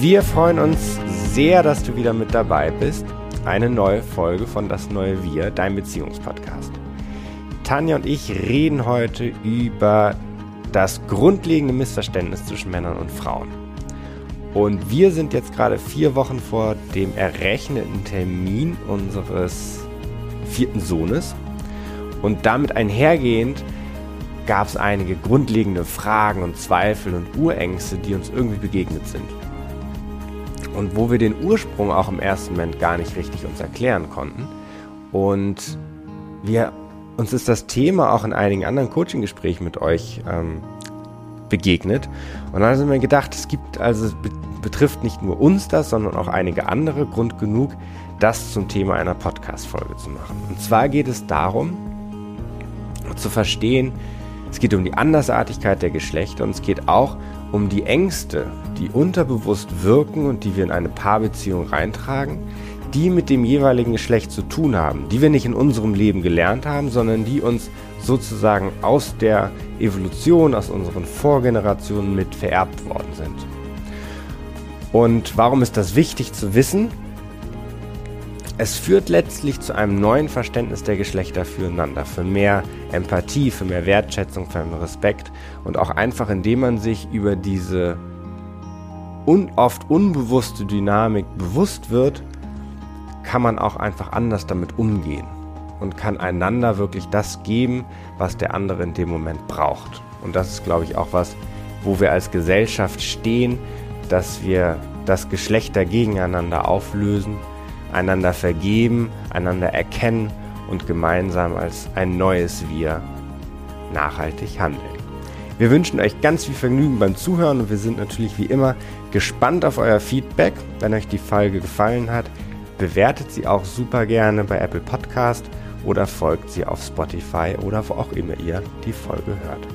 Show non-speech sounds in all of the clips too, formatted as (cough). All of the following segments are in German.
Wir freuen uns sehr, dass du wieder mit dabei bist. Eine neue Folge von Das Neue Wir, dein Beziehungspodcast. Tanja und ich reden heute über das grundlegende Missverständnis zwischen Männern und Frauen. Und wir sind jetzt gerade vier Wochen vor dem errechneten Termin unseres vierten Sohnes. Und damit einhergehend gab es einige grundlegende Fragen und Zweifel und Urängste, die uns irgendwie begegnet sind. Und wo wir den Ursprung auch im ersten Moment gar nicht richtig uns erklären konnten. Und wir, uns ist das Thema auch in einigen anderen Coaching-Gesprächen mit euch ähm, begegnet. Und dann haben wir gedacht, es gibt also, betrifft nicht nur uns das, sondern auch einige andere Grund genug, das zum Thema einer Podcast-Folge zu machen. Und zwar geht es darum, zu verstehen, es geht um die Andersartigkeit der Geschlechter und es geht auch um die Ängste, die unterbewusst wirken und die wir in eine Paarbeziehung reintragen, die mit dem jeweiligen Geschlecht zu tun haben, die wir nicht in unserem Leben gelernt haben, sondern die uns sozusagen aus der Evolution, aus unseren Vorgenerationen mit vererbt worden sind. Und warum ist das wichtig zu wissen? Es führt letztlich zu einem neuen Verständnis der Geschlechter füreinander, für mehr Empathie, für mehr Wertschätzung, für mehr Respekt und auch einfach, indem man sich über diese un oft unbewusste Dynamik bewusst wird, kann man auch einfach anders damit umgehen und kann einander wirklich das geben, was der andere in dem Moment braucht. Und das ist, glaube ich, auch was, wo wir als Gesellschaft stehen, dass wir das Geschlechter gegeneinander auflösen, einander vergeben, einander erkennen und gemeinsam als ein neues Wir nachhaltig handeln. Wir wünschen euch ganz viel Vergnügen beim Zuhören und wir sind natürlich wie immer gespannt auf euer Feedback. Wenn euch die Folge gefallen hat, bewertet sie auch super gerne bei Apple Podcast oder folgt sie auf Spotify oder wo auch immer ihr die Folge hört.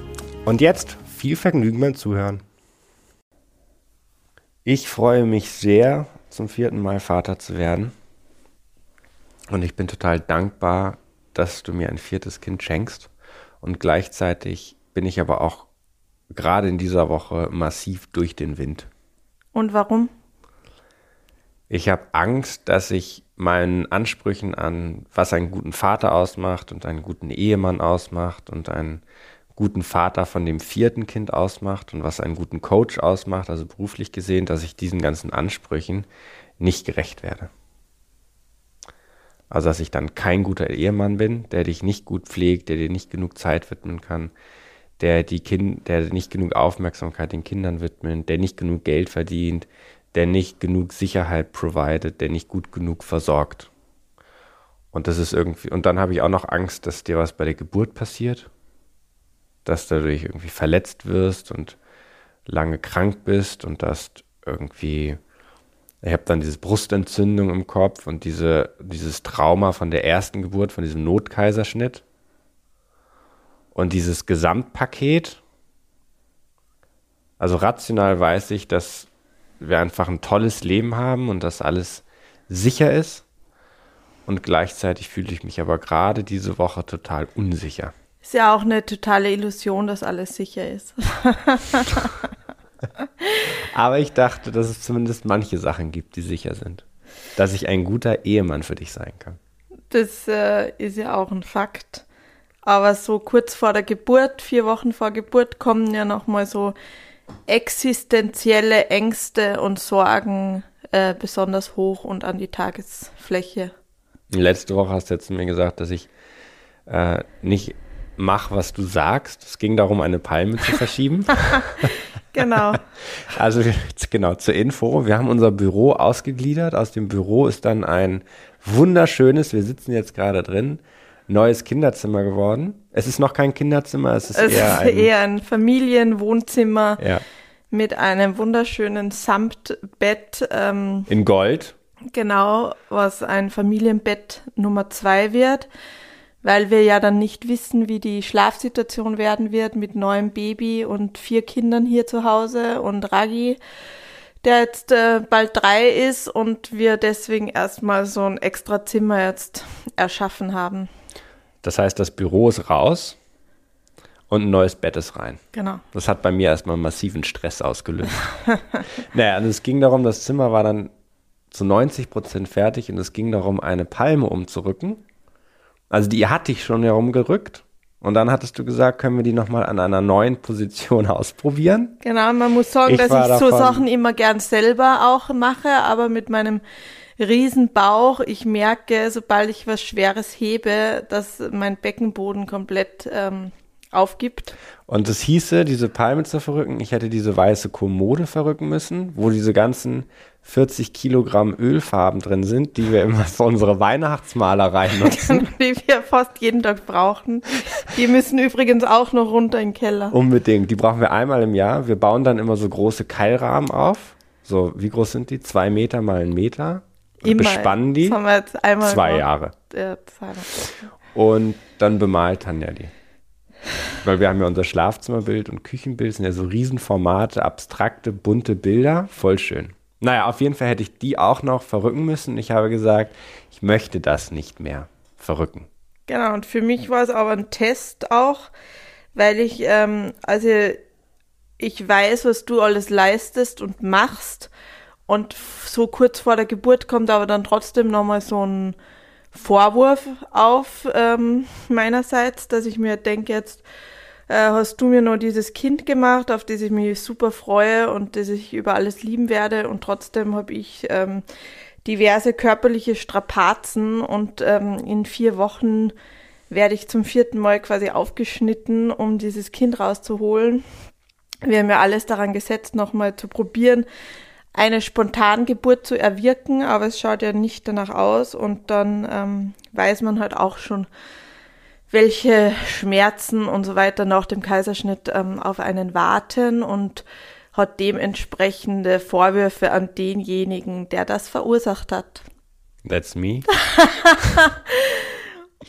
Und jetzt viel Vergnügen beim Zuhören. Ich freue mich sehr, zum vierten Mal Vater zu werden. Und ich bin total dankbar, dass du mir ein viertes Kind schenkst. Und gleichzeitig bin ich aber auch gerade in dieser Woche massiv durch den Wind. Und warum? Ich habe Angst, dass ich meinen Ansprüchen an, was einen guten Vater ausmacht und einen guten Ehemann ausmacht und einen guten Vater von dem vierten Kind ausmacht und was einen guten Coach ausmacht, also beruflich gesehen, dass ich diesen ganzen Ansprüchen nicht gerecht werde. Also dass ich dann kein guter Ehemann bin, der dich nicht gut pflegt, der dir nicht genug Zeit widmen kann, der die kind, der nicht genug Aufmerksamkeit den Kindern widmet, der nicht genug Geld verdient, der nicht genug Sicherheit provided, der nicht gut genug versorgt. Und das ist irgendwie, und dann habe ich auch noch Angst, dass dir was bei der Geburt passiert, dass du dadurch irgendwie verletzt wirst und lange krank bist und dass irgendwie, ich habe dann diese Brustentzündung im Kopf und diese, dieses Trauma von der ersten Geburt, von diesem Notkaiserschnitt. Und dieses Gesamtpaket, also rational weiß ich, dass wir einfach ein tolles Leben haben und dass alles sicher ist. Und gleichzeitig fühle ich mich aber gerade diese Woche total unsicher. Ist ja auch eine totale Illusion, dass alles sicher ist. (laughs) aber ich dachte, dass es zumindest manche Sachen gibt, die sicher sind. Dass ich ein guter Ehemann für dich sein kann. Das äh, ist ja auch ein Fakt. Aber so kurz vor der Geburt, vier Wochen vor Geburt, kommen ja nochmal so existenzielle Ängste und Sorgen äh, besonders hoch und an die Tagesfläche. Letzte Woche hast du jetzt mir gesagt, dass ich äh, nicht mache, was du sagst. Es ging darum, eine Palme zu verschieben. (laughs) genau. (laughs) Also genau, zur Info. Wir haben unser Büro ausgegliedert. Aus dem Büro ist dann ein wunderschönes, wir sitzen jetzt gerade drin, neues Kinderzimmer geworden. Es ist noch kein Kinderzimmer, es ist, es eher, ist ein, eher ein Familienwohnzimmer ja. mit einem wunderschönen Samtbett. Ähm, In Gold. Genau, was ein Familienbett Nummer zwei wird, weil wir ja dann nicht wissen, wie die Schlafsituation werden wird mit neuem Baby und vier Kindern hier zu Hause und Ragi der jetzt äh, bald drei ist und wir deswegen erstmal so ein extra Zimmer jetzt erschaffen haben. Das heißt, das Büro ist raus Und ein neues Bett ist rein. Genau. Das hat bei mir erstmal massiven Stress ausgelöst. (laughs) naja, und es ging darum, das Zimmer war dann zu 90 Prozent fertig und es ging darum, eine Palme umzurücken. Also die hatte ich schon herumgerückt. Und dann hattest du gesagt, können wir die nochmal an einer neuen Position (laughs) ausprobieren? Genau, man muss sagen, Ich dass ich so Sachen immer gern selber auch mache, aber mit meinem riesen Bauch, ich merke, sobald ich was Schweres hebe, dass mein Beckenboden komplett ähm, aufgibt. Und es hieße, diese Palme zu verrücken, ich hätte diese weiße Kommode verrücken müssen, wo diese ganzen 40 Kilogramm Ölfarben drin sind, die wir immer für unsere Weihnachtsmalerei (laughs) nutzen. die wir fast jeden Tag brauchen. Die müssen übrigens auch noch runter in den Keller. Unbedingt. Die brauchen wir einmal im Jahr. Wir bauen dann immer so große Keilrahmen auf. So, wie groß sind die? Zwei Meter mal ein Meter. Und Immer. bespannen die Das haben wir jetzt einmal zwei gemacht. Jahre. Ja, zweimal. Und dann bemalt Tanja die. Weil wir haben ja unser Schlafzimmerbild und Küchenbild, sind ja so Riesenformate, abstrakte, bunte Bilder. Voll schön. Naja, auf jeden Fall hätte ich die auch noch verrücken müssen. Ich habe gesagt, ich möchte das nicht mehr verrücken. Genau, und für mich war es aber ein Test auch, weil ich, ähm, also ich weiß, was du alles leistest und machst. Und so kurz vor der Geburt kommt aber dann trotzdem nochmal so ein Vorwurf auf ähm, meinerseits, dass ich mir denke, jetzt äh, hast du mir nur dieses Kind gemacht, auf das ich mich super freue und das ich über alles lieben werde. Und trotzdem habe ich ähm, diverse körperliche Strapazen und ähm, in vier Wochen werde ich zum vierten Mal quasi aufgeschnitten, um dieses Kind rauszuholen. Wir haben ja alles daran gesetzt, nochmal zu probieren, eine Spontangeburt zu erwirken, aber es schaut ja nicht danach aus und dann ähm, weiß man halt auch schon, welche Schmerzen und so weiter nach dem Kaiserschnitt ähm, auf einen warten und hat dementsprechende Vorwürfe an denjenigen, der das verursacht hat. That's me. (laughs)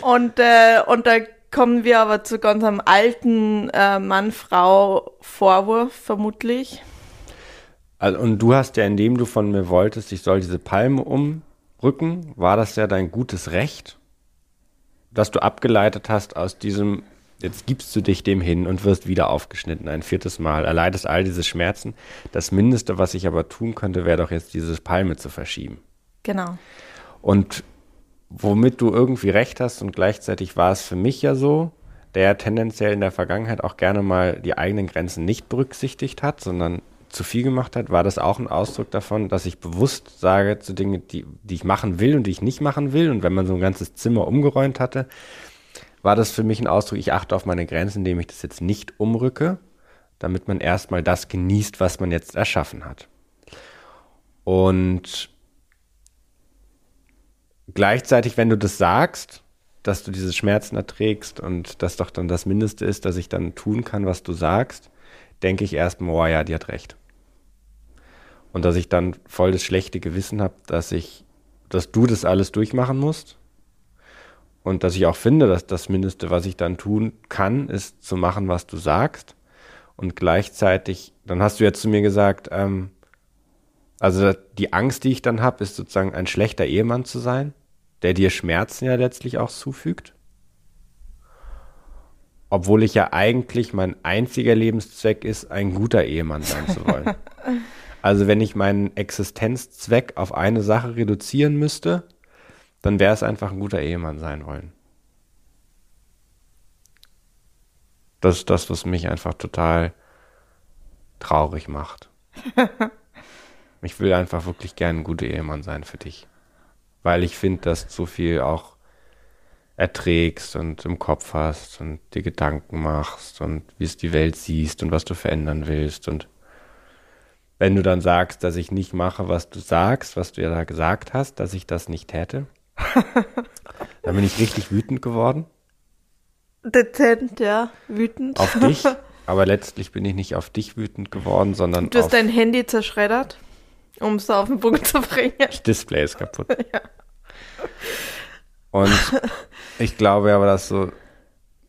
Und, äh, und da kommen wir aber zu ganz einem alten äh, Mann-Frau-Vorwurf, vermutlich. Also, und du hast ja, indem du von mir wolltest, ich soll diese Palme umrücken, war das ja dein gutes Recht, dass du abgeleitet hast aus diesem, jetzt gibst du dich dem hin und wirst wieder aufgeschnitten, ein viertes Mal, erleidest all diese Schmerzen. Das Mindeste, was ich aber tun könnte, wäre doch jetzt diese Palme zu verschieben. Genau. Und womit du irgendwie recht hast und gleichzeitig war es für mich ja so, der tendenziell in der Vergangenheit auch gerne mal die eigenen Grenzen nicht berücksichtigt hat, sondern zu viel gemacht hat, war das auch ein Ausdruck davon, dass ich bewusst sage zu Dingen, die, die ich machen will und die ich nicht machen will. Und wenn man so ein ganzes Zimmer umgeräumt hatte, war das für mich ein Ausdruck, ich achte auf meine Grenzen, indem ich das jetzt nicht umrücke, damit man erstmal das genießt, was man jetzt erschaffen hat. Und gleichzeitig, wenn du das sagst, dass du diese Schmerzen erträgst und das doch dann das Mindeste ist, dass ich dann tun kann, was du sagst, denke ich erstmal, oh ja, die hat recht. Und dass ich dann voll das schlechte Gewissen habe, dass ich, dass du das alles durchmachen musst. Und dass ich auch finde, dass das Mindeste, was ich dann tun kann, ist zu machen, was du sagst. Und gleichzeitig, dann hast du ja zu mir gesagt, ähm, also die Angst, die ich dann habe, ist sozusagen ein schlechter Ehemann zu sein, der dir Schmerzen ja letztlich auch zufügt. Obwohl ich ja eigentlich mein einziger Lebenszweck ist, ein guter Ehemann sein zu wollen. (laughs) also wenn ich meinen Existenzzweck auf eine Sache reduzieren müsste, dann wäre es einfach ein guter Ehemann sein wollen. Das ist das, was mich einfach total traurig macht. (laughs) Ich will einfach wirklich gerne ein guter Ehemann sein für dich. Weil ich finde, dass du so viel auch erträgst und im Kopf hast und dir Gedanken machst und wie es die Welt siehst und was du verändern willst. Und wenn du dann sagst, dass ich nicht mache, was du sagst, was du ja da gesagt hast, dass ich das nicht täte, (laughs) dann bin ich richtig wütend geworden Dezent, ja, wütend. auf dich. (laughs) Aber letztlich bin ich nicht auf dich wütend geworden, sondern Du hast auf dein Handy zerschreddert, um es auf den Punkt zu bringen. Das Display ist kaputt. (laughs) Und ich glaube aber, dass so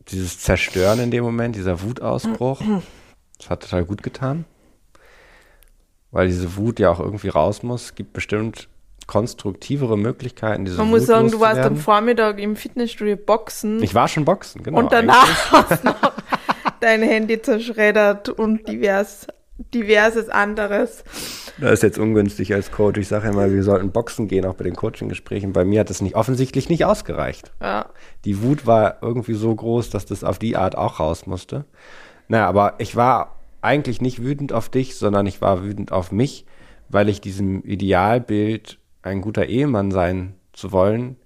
dieses Zerstören in dem Moment, dieser Wutausbruch, (clears throat) das hat total gut getan. Weil diese Wut ja auch irgendwie raus muss. Es gibt bestimmt konstruktivere Möglichkeiten, diese Man Wut muss sagen, du warst am. Vormittag im Fitnessstudio boxen Ich war schon boxen, genau. und danach (laughs) hast du noch dein Handy zerschreddert und divers, diverses anderes. Das ist jetzt ungünstig als Coach. Ich sage immer, wir sollten boxen gehen, auch bei den Coaching-Gesprächen. Bei mir hat das nicht offensichtlich nicht ausgereicht. Ja. Die Wut war irgendwie so groß, dass das auf die Art auch raus musste. Naja, aber ich war eigentlich nicht wütend auf dich, sondern ich war wütend auf mich, weil ich diesem Idealbild, ein guter Ehemann sein zu wollen,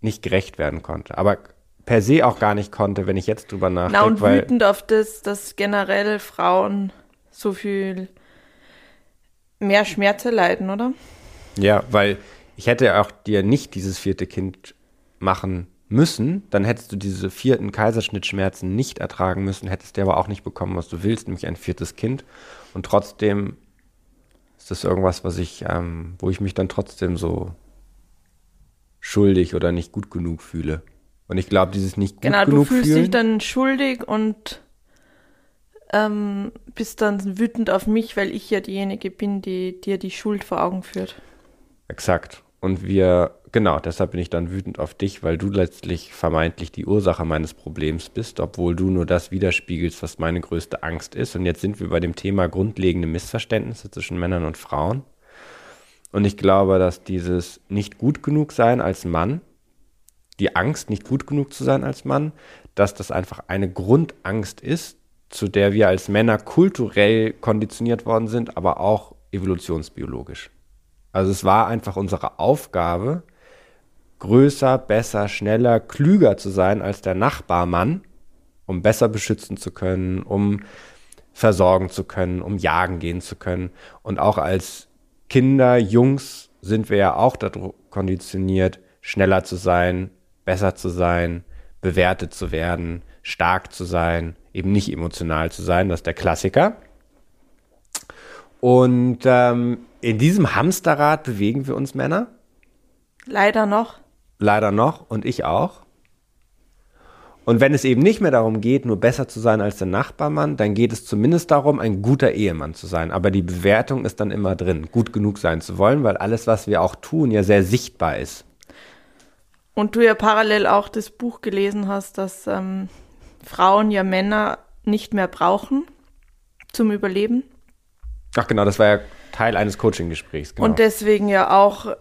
nicht gerecht werden konnte. Aber per se auch gar nicht konnte, wenn ich jetzt drüber nachdenke. Na und wütend auf das, dass generell Frauen so viel mehr Schmerzen leiden, oder? Ja, weil ich hätte auch dir nicht dieses vierte Kind machen müssen, dann hättest du diese vierten Kaiserschnittschmerzen nicht ertragen müssen, hättest dir aber auch nicht bekommen, was du willst, nämlich ein viertes Kind. Und trotzdem ist das irgendwas, was ich, ähm, wo ich mich dann trotzdem so schuldig oder nicht gut genug fühle. Und ich glaube, dieses nicht gut genau, genug du fühlst fühlen, dich dann schuldig und ähm, bist dann wütend auf mich, weil ich ja diejenige bin, die dir die Schuld vor Augen führt. Exakt. Und wir, genau, deshalb bin ich dann wütend auf dich, weil du letztlich vermeintlich die Ursache meines Problems bist, obwohl du nur das widerspiegelst, was meine größte Angst ist. Und jetzt sind wir bei dem Thema grundlegende Missverständnisse zwischen Männern und Frauen. Und ich glaube, dass dieses nicht gut genug sein als Mann, die Angst, nicht gut genug zu sein als Mann, dass das einfach eine Grundangst ist, zu der wir als Männer kulturell konditioniert worden sind, aber auch evolutionsbiologisch. Also es war einfach unsere Aufgabe, größer, besser, schneller, klüger zu sein als der Nachbarmann, um besser beschützen zu können, um versorgen zu können, um jagen gehen zu können. Und auch als Kinder, Jungs sind wir ja auch dazu konditioniert, schneller zu sein, besser zu sein, bewertet zu werden, stark zu sein, eben nicht emotional zu sein. Das ist der Klassiker. Und ähm, in diesem Hamsterrad bewegen wir uns Männer. Leider noch. Leider noch und ich auch. Und wenn es eben nicht mehr darum geht, nur besser zu sein als der Nachbarmann, dann geht es zumindest darum, ein guter Ehemann zu sein. Aber die Bewertung ist dann immer drin, gut genug sein zu wollen, weil alles, was wir auch tun, ja sehr sichtbar ist. Und du ja parallel auch das Buch gelesen hast, dass ähm, Frauen ja Männer nicht mehr brauchen zum Überleben. Ach genau, das war ja Teil eines Coaching-Gesprächs. Genau. Und deswegen ja auch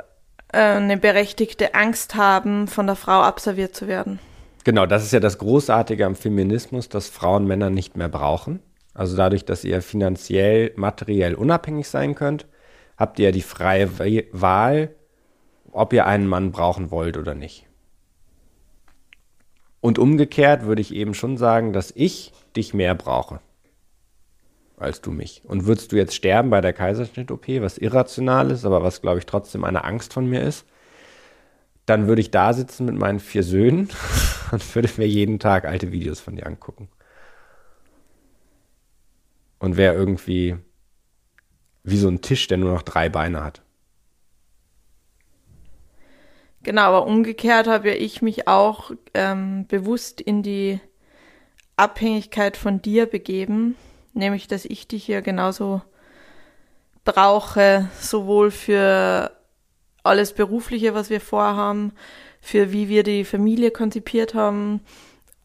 eine berechtigte Angst haben, von der Frau abserviert zu werden. Genau, das ist ja das Großartige am Feminismus, dass Frauen Männer nicht mehr brauchen. Also dadurch, dass ihr finanziell, materiell unabhängig sein könnt, habt ihr die freie Wahl, ob ihr einen Mann brauchen wollt oder nicht. Und umgekehrt würde ich eben schon sagen, dass ich dich mehr brauche als du mich. Und würdest du jetzt sterben bei der Kaiserschnitt-OP, was irrational ist, aber was, glaube ich, trotzdem eine Angst von mir ist, dann würde ich da sitzen mit meinen vier Söhnen (laughs) und würde mir jeden Tag alte Videos von dir angucken. Und wäre irgendwie wie so ein Tisch, der nur noch drei Beine hat. Genau, aber umgekehrt habe ja ich mich auch ähm, bewusst in die Abhängigkeit von dir begeben, nämlich dass ich dich ja genauso brauche, sowohl für alles Berufliche, was wir vorhaben, für wie wir die Familie konzipiert haben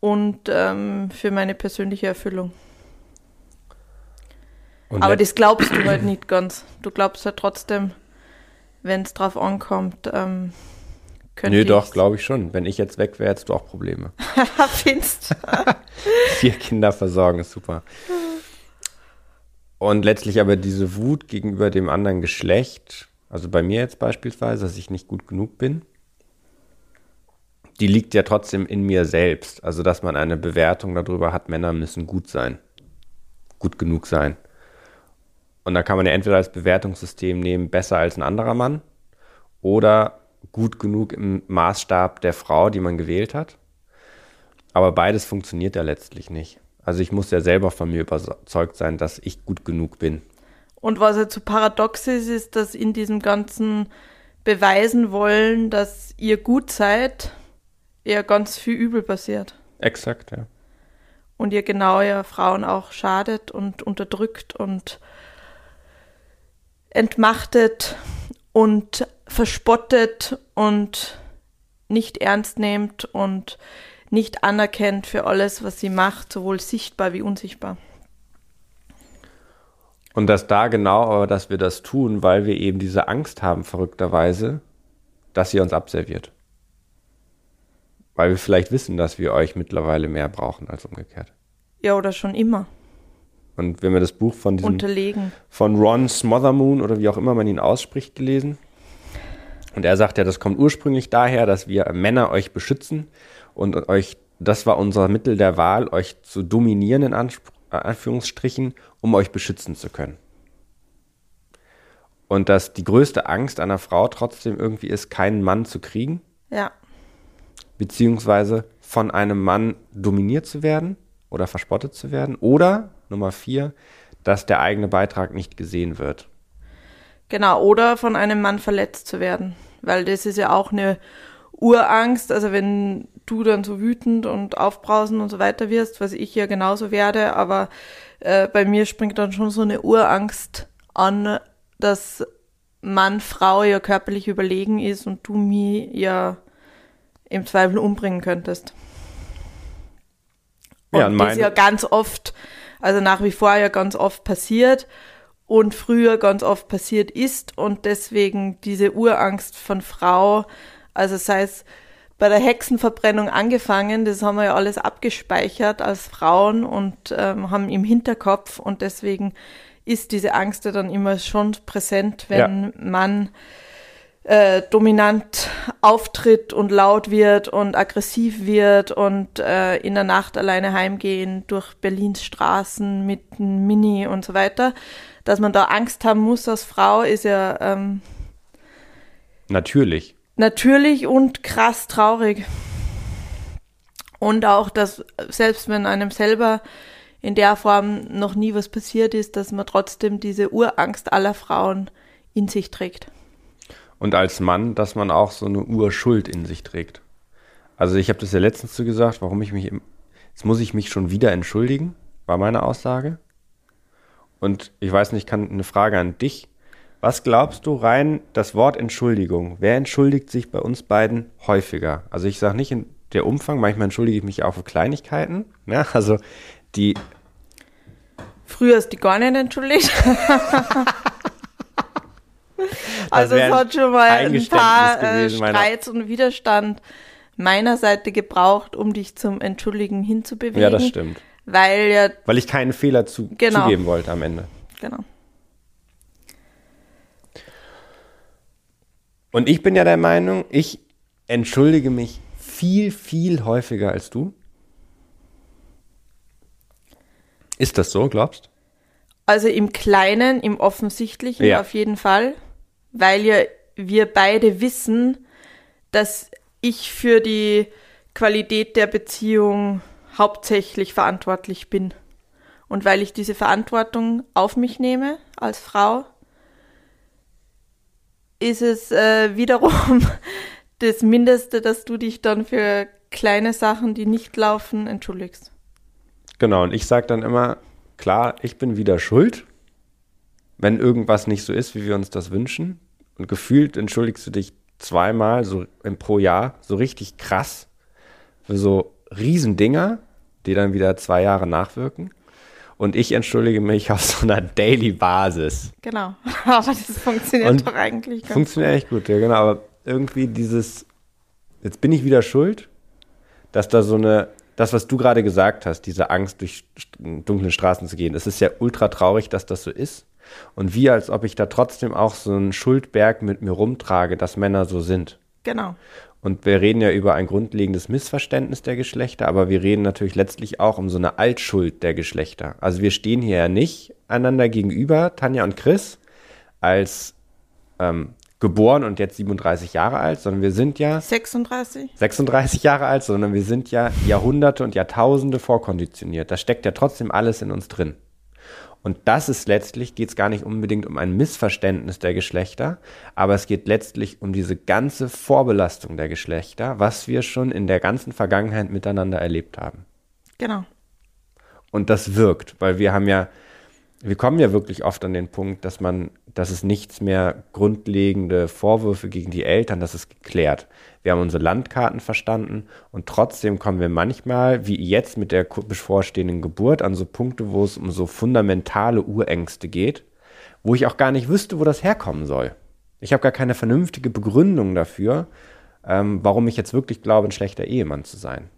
und ähm, für meine persönliche Erfüllung. Und Aber das glaubst du halt nicht ganz. Du glaubst halt trotzdem, wenn es drauf ankommt, ähm, könnte Nö, doch, glaube ich schon. Wenn ich jetzt weg wäre, hättest du auch Probleme. (laughs) Findest (laughs) Vier Kinder versorgen ist super. Und letztlich aber diese Wut gegenüber dem anderen Geschlecht, also bei mir jetzt beispielsweise, dass ich nicht gut genug bin, die liegt ja trotzdem in mir selbst. Also, dass man eine Bewertung darüber hat, Männer müssen gut sein. Gut genug sein. Und da kann man ja entweder als Bewertungssystem nehmen, besser als ein anderer Mann, oder gut genug im Maßstab der Frau, die man gewählt hat. Aber beides funktioniert ja letztlich nicht. Also ich muss ja selber von mir überzeugt sein, dass ich gut genug bin. Und was jetzt so paradox ist, ist, dass in diesem ganzen beweisen wollen, dass ihr gut seid, eher ganz viel Übel passiert. Exakt, ja. Und ihr genau ja Frauen auch schadet und unterdrückt und entmachtet und verspottet und nicht ernst nehmt und nicht anerkennt für alles, was sie macht, sowohl sichtbar wie unsichtbar. Und dass da genau, aber dass wir das tun, weil wir eben diese Angst haben, verrückterweise, dass sie uns abserviert. Weil wir vielleicht wissen, dass wir euch mittlerweile mehr brauchen als umgekehrt. Ja, oder schon immer. Und wenn wir das Buch von diesem, Unterlegen. von Ron Smothermoon oder wie auch immer man ihn ausspricht, gelesen. Und er sagt ja, das kommt ursprünglich daher, dass wir Männer euch beschützen und euch, das war unser Mittel der Wahl, euch zu dominieren in Anspruch, Anführungsstrichen, um euch beschützen zu können. Und dass die größte Angst einer Frau trotzdem irgendwie ist, keinen Mann zu kriegen. Ja. Beziehungsweise von einem Mann dominiert zu werden oder verspottet zu werden. Oder, Nummer vier, dass der eigene Beitrag nicht gesehen wird. Genau, oder von einem Mann verletzt zu werden. Weil das ist ja auch eine Urangst. Also wenn du dann so wütend und aufbrausend und so weiter wirst, was ich ja genauso werde, aber äh, bei mir springt dann schon so eine Urangst an, dass Mann, Frau ja körperlich überlegen ist und du mich ja im Zweifel umbringen könntest. Und Ja, das ja ganz oft, also nach wie vor ja ganz oft passiert und früher ganz oft passiert ist und deswegen diese Urangst von Frau, also sei es bei der Hexenverbrennung angefangen, das haben wir ja alles abgespeichert als Frauen und ähm, haben im Hinterkopf und deswegen ist diese Angst ja dann immer schon präsent, wenn man äh, dominant auftritt und laut wird und aggressiv wird und äh, in der Nacht alleine heimgehen durch Berlins Straßen mit einem Mini und so weiter. Dass man da Angst haben muss als Frau, ist ja ähm, Natürlich. Natürlich und krass traurig. Und auch, dass selbst wenn einem selber in der Form noch nie was passiert ist, dass man trotzdem diese Urangst aller Frauen in sich trägt. Und als Mann, dass man auch so eine Urschuld in sich trägt. Also ich habe das ja letztens so gesagt, warum ich mich, im, jetzt muss ich mich schon wieder entschuldigen, war meine Aussage. Und ich weiß nicht, kann eine Frage an dich. Was glaubst du rein das Wort Entschuldigung? Wer entschuldigt sich bei uns beiden häufiger? Also ich sage nicht in der Umfang, manchmal entschuldige ich mich auch für Kleinigkeiten. Ne? Also die, Früher ist die gar nicht entschuldigt. (laughs) (laughs) also es hat schon mal ein paar äh, Streits und Widerstand meiner Seite gebraucht, um dich zum Entschuldigen hinzubewegen. ja, das stimmt. Weil ja, Weil ich keinen Fehler zu, Genau. zugeben wollte am Ende. genau. Und ich bin ja der Meinung, ich entschuldige mich viel, viel häufiger als du. Ist das so, glaubst? Also im Kleinen, im Offensichtlichen Ja. auf jeden Fall, weil ja wir beide wissen, dass ich für die Qualität der Beziehung hauptsächlich verantwortlich bin. Und weil ich diese Verantwortung auf mich nehme als Frau, ist es äh, wiederum (laughs) das Mindeste, dass du dich dann für kleine Sachen, die nicht laufen, entschuldigst. Genau, und ich sage dann immer, klar, ich bin wieder schuld, wenn irgendwas nicht so ist, wie wir uns das wünschen. Und gefühlt entschuldigst du dich zweimal so im, pro Jahr, so richtig krass, für so Riesendinger, die dann wieder zwei Jahre nachwirken. Und ich entschuldige mich auf so einer Daily-Basis. Genau. (laughs) Aber das funktioniert Und doch eigentlich ganz Funktioniert echt gut, ja, genau. Aber irgendwie dieses, jetzt bin ich wieder schuld, dass da so eine, das, was du gerade gesagt hast, diese Angst, durch dunkle Straßen zu gehen, das ist ja ultra traurig, dass das so ist. Und wie, als ob ich da trotzdem auch so einen Schuldberg mit mir rumtrage, dass Männer so sind. Genau. Und wir reden ja über ein grundlegendes Missverständnis der Geschlechter, aber wir reden natürlich letztlich auch um so eine Altschuld der Geschlechter. Also wir stehen hier ja nicht einander gegenüber, Tanja und Chris, als ähm, geboren und jetzt 37 Jahre alt, sondern wir sind ja 36? 36 Jahre alt, sondern wir sind ja Jahrhunderte und Jahrtausende vorkonditioniert. Da steckt ja trotzdem alles in uns drin. Und das ist letztlich, geht es gar nicht unbedingt um ein Missverständnis der Geschlechter, aber es geht letztlich um diese ganze Vorbelastung der Geschlechter, was wir schon in der ganzen Vergangenheit miteinander erlebt haben. Genau. Und das wirkt, weil wir haben ja wir kommen ja wirklich oft an den Punkt, dass man, dass es nichts mehr grundlegende Vorwürfe gegen die Eltern, das ist geklärt. Wir haben unsere Landkarten verstanden und trotzdem kommen wir manchmal, wie jetzt mit der bevorstehenden Geburt, an so Punkte, wo es um so fundamentale Urängste geht, wo ich auch gar nicht wüsste, wo das herkommen soll. Ich habe gar keine vernünftige Begründung dafür, ähm, warum ich jetzt wirklich glaube, ein schlechter Ehemann zu sein.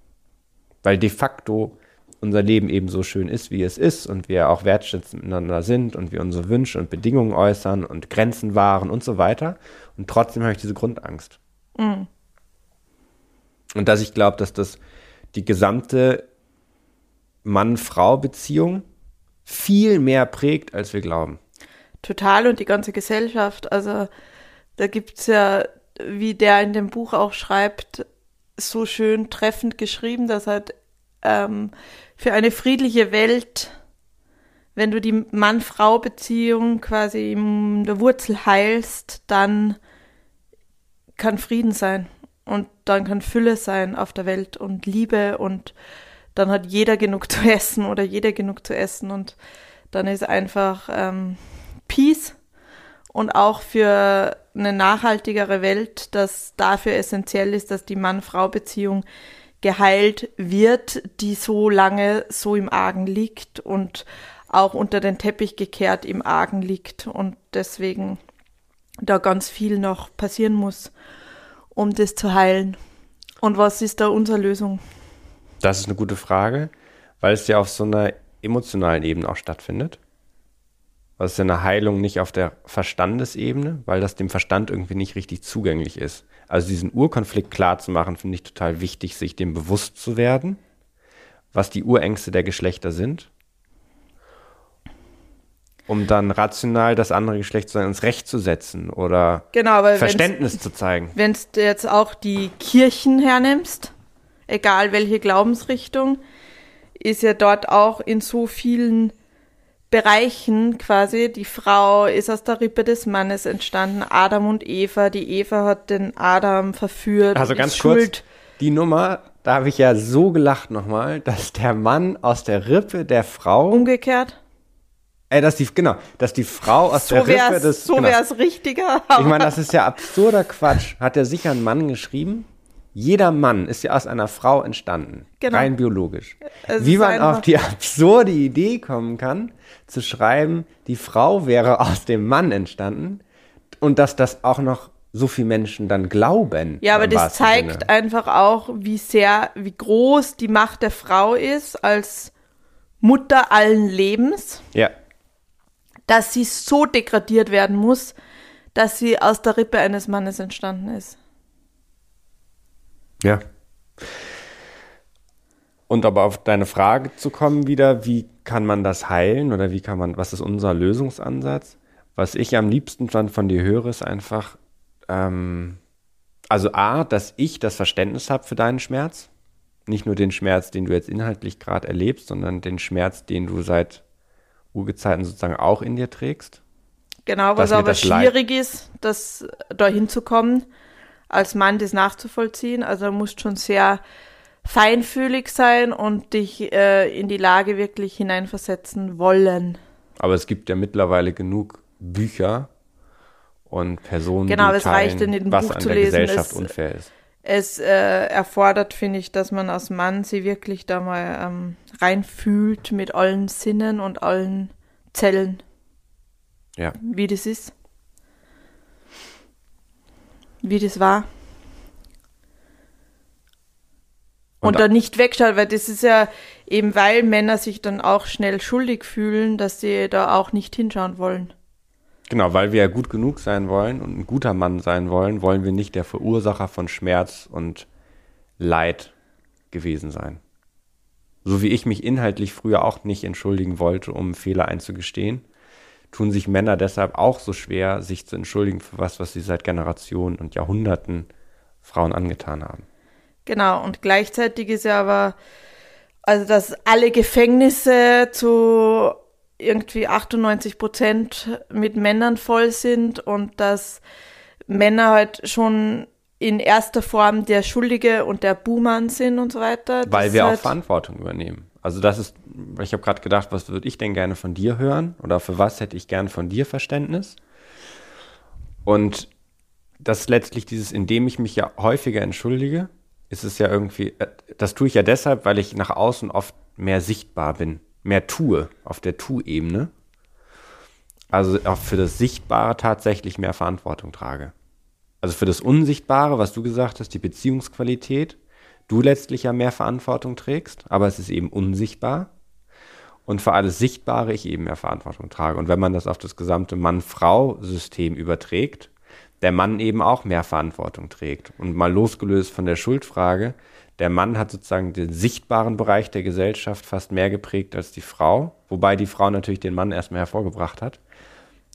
Weil de facto unser Leben eben so schön ist, wie es ist und wir auch wertschätzend miteinander sind und wir unsere Wünsche und Bedingungen äußern und Grenzen wahren und so weiter. Und trotzdem habe ich diese Grundangst. Mhm. Und dass ich glaube, dass das die gesamte Mann-Frau-Beziehung viel mehr prägt, als wir glauben. Total und die ganze Gesellschaft. Also da gibt es ja, wie der in dem Buch auch schreibt, so schön treffend geschrieben, dass halt ähm, für eine friedliche Welt, wenn du die Mann-Frau-Beziehung quasi in der Wurzel heilst, dann kann Frieden sein und dann kann Fülle sein auf der Welt und Liebe und dann hat jeder genug zu essen oder jeder genug zu essen und dann ist einfach ähm, Peace und auch für eine nachhaltigere Welt, dass dafür essentiell ist, dass die Mann-Frau-Beziehung geheilt wird, die so lange so im Argen liegt und auch unter den Teppich gekehrt im Argen liegt und deswegen da ganz viel noch passieren muss, um das zu heilen. Und was ist da unsere Lösung? Das ist eine gute Frage, weil es ja auf so einer emotionalen Ebene auch stattfindet. Das ist ja eine Heilung nicht auf der Verstandesebene, weil das dem Verstand irgendwie nicht richtig zugänglich ist. Also diesen Urkonflikt klar zu machen, finde ich total wichtig, sich dem bewusst zu werden, was die Urängste der Geschlechter sind, um dann rational das andere Geschlecht so ins Recht zu setzen oder genau, Verständnis zu zeigen. Wenn du jetzt auch die Kirchen hernimmst, egal welche Glaubensrichtung, ist ja dort auch in so vielen Bereichen quasi. Die Frau ist aus der Rippe des Mannes entstanden, Adam und Eva. Die Eva hat den Adam verführt. Also ganz kurz, die Nummer, da habe ich ja so gelacht nochmal, dass der Mann aus der Rippe der Frau. Umgekehrt? Äh, dass die, genau, dass die Frau aus so der Rippe des. So genau. wäre es richtiger. Ich meine, das ist ja absurder Quatsch. Hat er sicher einen Mann geschrieben? Jeder Mann ist ja aus einer Frau entstanden, genau. rein biologisch. Es Wie man auf die absurde Idee kommen kann, zu schreiben, die Frau wäre aus dem Mann entstanden und dass das auch noch so viele Menschen dann glauben. Ja, aber das zeigt Sinne. einfach auch, wie sehr, wie groß die Macht der Frau ist als Mutter allen Lebens. Ja. Dass sie so degradiert werden muss, dass sie aus der Rippe eines Mannes entstanden ist. Ja. Und aber auf deine Frage zu kommen wieder, wie kann man das heilen oder wie kann man, was ist unser Lösungsansatz? Was ich am liebsten dann von dir höre, ist einfach, ähm, also A, dass ich das Verständnis habe für deinen Schmerz. Nicht nur den Schmerz, den du jetzt inhaltlich gerade erlebst, sondern den Schmerz, den du seit Urgezeiten sozusagen auch in dir trägst. Genau, was aber schwierig ist, das da hinzukommen als Mann das nachzuvollziehen. Also du musst schon sehr feinfühlig sein und dich äh, in die Lage wirklich hineinversetzen wollen. Aber es gibt ja mittlerweile genug Bücher und Personen, genau, die es teilen, reicht in dem was Buch an zu der lesen. Gesellschaft es, unfair ist. Es äh, erfordert, finde ich, dass man als Mann sie wirklich da mal ähm, reinfühlt mit allen Sinnen und allen Zellen. Ja. Wie das ist wie das war. Und, und da nicht wegschaut, weil das ist ja eben, weil Männer sich dann auch schnell schuldig fühlen, dass sie da auch nicht hinschauen wollen. Genau, weil wir ja gut genug sein wollen und ein guter Mann sein wollen, wollen wir nicht der Verursacher von Schmerz und Leid gewesen sein. So wie ich mich inhaltlich früher auch nicht entschuldigen wollte, um Fehler einzugestehen, tun sich Männer deshalb auch so schwer, sich zu entschuldigen für was, was sie seit Generationen und Jahrhunderten Frauen angetan haben. Genau, und gleichzeitig ist ja aber, also dass alle Gefängnisse zu irgendwie 98 Prozent mit Männern voll sind und dass Männer halt schon in erster Form der Schuldige und der Buhmann sind und so weiter. Weil wir halt auch Verantwortung übernehmen. Also das ist, ich habe gerade gedacht, was würde ich denn gerne von dir hören oder für was hätte ich gern von dir Verständnis? Und das ist letztlich dieses, indem ich mich ja häufiger entschuldige, ist es ja irgendwie, äh, das tue ich ja deshalb, weil ich nach außen oft mehr sichtbar bin, mehr tue auf der Tu-Ebene. Also auch für das Sichtbare tatsächlich mehr Verantwortung trage. Also für das Unsichtbare, was du gesagt hast, die Beziehungsqualität, du letztlich ja mehr Verantwortung trägst, aber es ist eben unsichtbar. Und für alles Sichtbare ich eben mehr Verantwortung trage. Und wenn man das auf das gesamte Mann-Frau-System überträgt, der Mann eben auch mehr Verantwortung trägt. Und mal losgelöst von der Schuldfrage, der Mann hat sozusagen den sichtbaren Bereich der Gesellschaft fast mehr geprägt als die Frau, wobei die Frau natürlich den Mann erstmal hervorgebracht hat.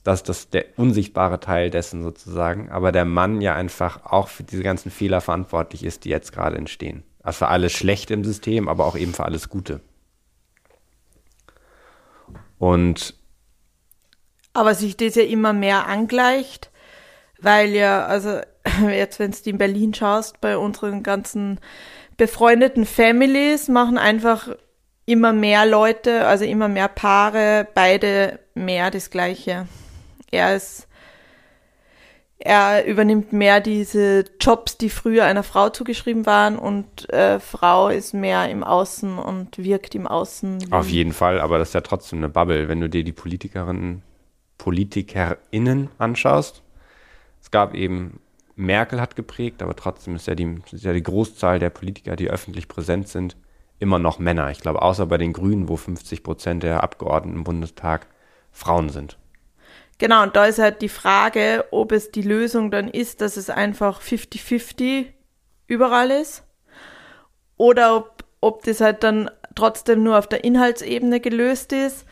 Das ist der unsichtbare Teil dessen sozusagen, aber der Mann ja einfach auch für diese ganzen Fehler verantwortlich ist, die jetzt gerade entstehen. Also für alles Schlechte im System, aber auch eben für alles Gute. Und aber sich das ja immer mehr angleicht, weil ja, also (laughs) jetzt, wenn du in Berlin schaust, bei unseren ganzen befreundeten Families machen einfach immer mehr Leute, also immer mehr Paare, beide mehr das Gleiche. Er ist, er übernimmt mehr diese Jobs, die früher einer Frau zugeschrieben waren und äh, Frau ist mehr im Außen und wirkt im Außen. Auf jeden Fall, aber das ist ja trotzdem eine Bubble, wenn du dir die Politikerinnen, PolitikerInnen anschaust. Es gab eben Merkel hat geprägt, aber trotzdem ist ja, die, ist ja die Großzahl der Politiker, die öffentlich präsent sind, immer noch Männer. Ich glaube, außer bei den Grünen, wo 50 Prozent der Abgeordneten im Bundestag Frauen sind. Genau, und da ist halt die Frage, ob es die Lösung dann ist, dass es einfach 50-50 überall ist oder ob, ob das halt dann trotzdem nur auf der Inhaltsebene gelöst ist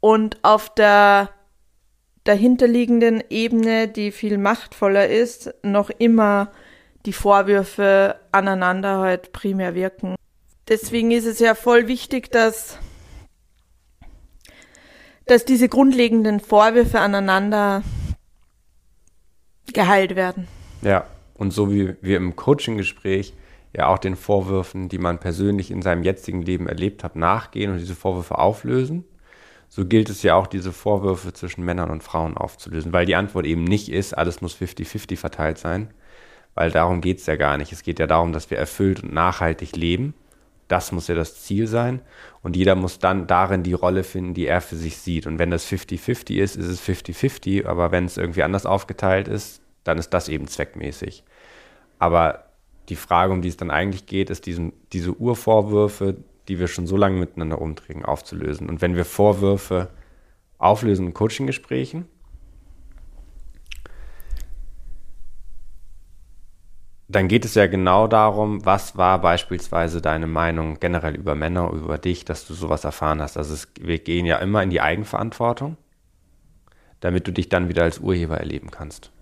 und auf der dahinterliegenden Ebene, die viel machtvoller ist, noch immer die Vorwürfe aneinander halt primär wirken. Deswegen ist es ja voll wichtig, dass, dass diese grundlegenden Vorwürfe aneinander geheilt werden. Ja, und so wie wir im Coaching-Gespräch ja auch den Vorwürfen, die man persönlich in seinem jetzigen Leben erlebt hat, nachgehen und diese Vorwürfe auflösen, so gilt es ja auch, diese Vorwürfe zwischen Männern und Frauen aufzulösen, weil die Antwort eben nicht ist, alles muss 50-50 verteilt sein, weil darum geht es ja gar nicht. Es geht ja darum, dass wir erfüllt und nachhaltig leben. Das muss ja das Ziel sein. Und jeder muss dann darin die Rolle finden, die er für sich sieht. Und wenn das 50-50 ist, ist es 50-50. Aber wenn es irgendwie anders aufgeteilt ist, dann ist das eben zweckmäßig. Aber die Frage, um die es dann eigentlich geht, ist diesen, diese Urvorwürfe, die wir schon so lange miteinander umträgen, aufzulösen. Und wenn wir Vorwürfe auflösen in Coaching-Gesprächen, dann geht es ja genau darum, was war beispielsweise deine Meinung generell über Männer, über dich, dass du sowas erfahren hast. Also es, wir gehen ja immer in die Eigenverantwortung, damit du dich dann wieder als Urheber erleben kannst.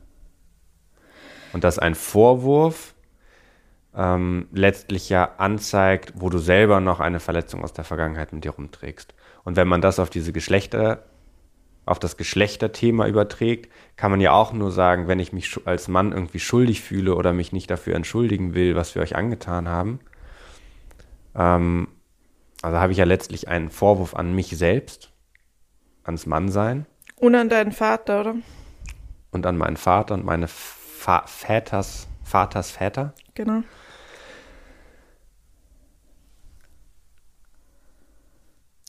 Und dass ein Vorwurf ähm, letztlich ja anzeigt, wo du selber noch eine Verletzung aus der Vergangenheit mit dir rumträgst. Und wenn man das auf diese Geschlechter, auf das Geschlechterthema überträgt, kann man ja auch nur sagen, wenn ich mich als Mann irgendwie schuldig fühle oder mich nicht dafür entschuldigen will, was wir euch angetan haben, ähm, also habe ich ja letztlich einen Vorwurf an mich selbst, ans Mannsein. Und an deinen Vater, oder? Und an meinen Vater und meine Fa Väters, Vaters Väter. Genau.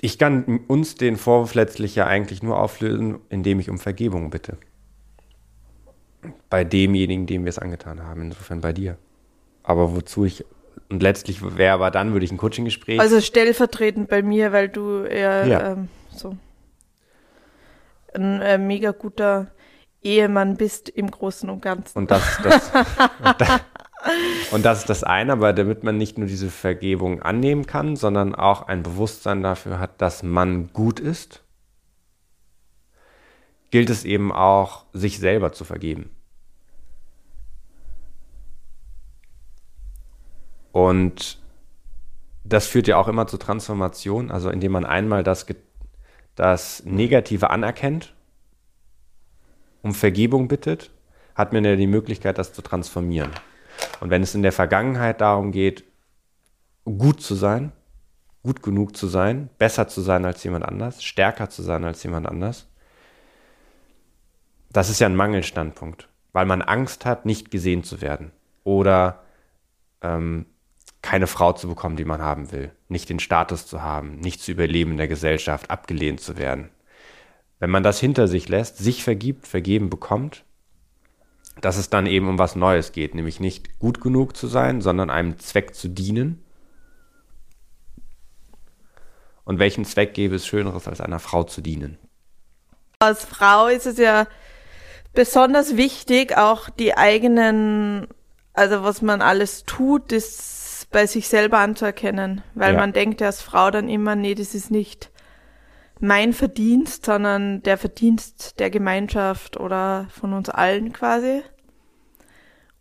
Ich kann uns den Vorwurf letztlich ja eigentlich nur auflösen, indem ich um Vergebung bitte. Bei demjenigen, dem wir es angetan haben, insofern bei dir. Aber wozu ich, und letztlich wäre aber dann, würde ich ein Coaching-Gespräch. Also stellvertretend bei mir, weil du eher ja. ähm, so ein äh, mega guter Ehemann bist im Großen und Ganzen. Und das, das, (laughs) und das und das ist das eine, aber damit man nicht nur diese Vergebung annehmen kann, sondern auch ein Bewusstsein dafür hat, dass man gut ist, gilt es eben auch, sich selber zu vergeben. Und das führt ja auch immer zur Transformation, also indem man einmal das, das Negative anerkennt, um Vergebung bittet, hat man ja die Möglichkeit, das zu transformieren. Und wenn es in der Vergangenheit darum geht, gut zu sein, gut genug zu sein, besser zu sein als jemand anders, stärker zu sein als jemand anders. Das ist ja ein Mangelstandpunkt, weil man Angst hat, nicht gesehen zu werden oder ähm, keine Frau zu bekommen, die man haben will, nicht den Status zu haben, nicht zu überleben in der Gesellschaft, abgelehnt zu werden. Wenn man das hinter sich lässt, sich vergibt, vergeben bekommt, dass es dann eben um was Neues geht, nämlich nicht gut genug zu sein, sondern einem Zweck zu dienen. Und welchen Zweck gäbe es Schöneres, als einer Frau zu dienen? Als Frau ist es ja besonders wichtig, auch die eigenen, also was man alles tut, das bei sich selber anzuerkennen. Weil ja. man denkt als Frau dann immer, nee, das ist nicht mein Verdienst, sondern der Verdienst der Gemeinschaft oder von uns allen quasi.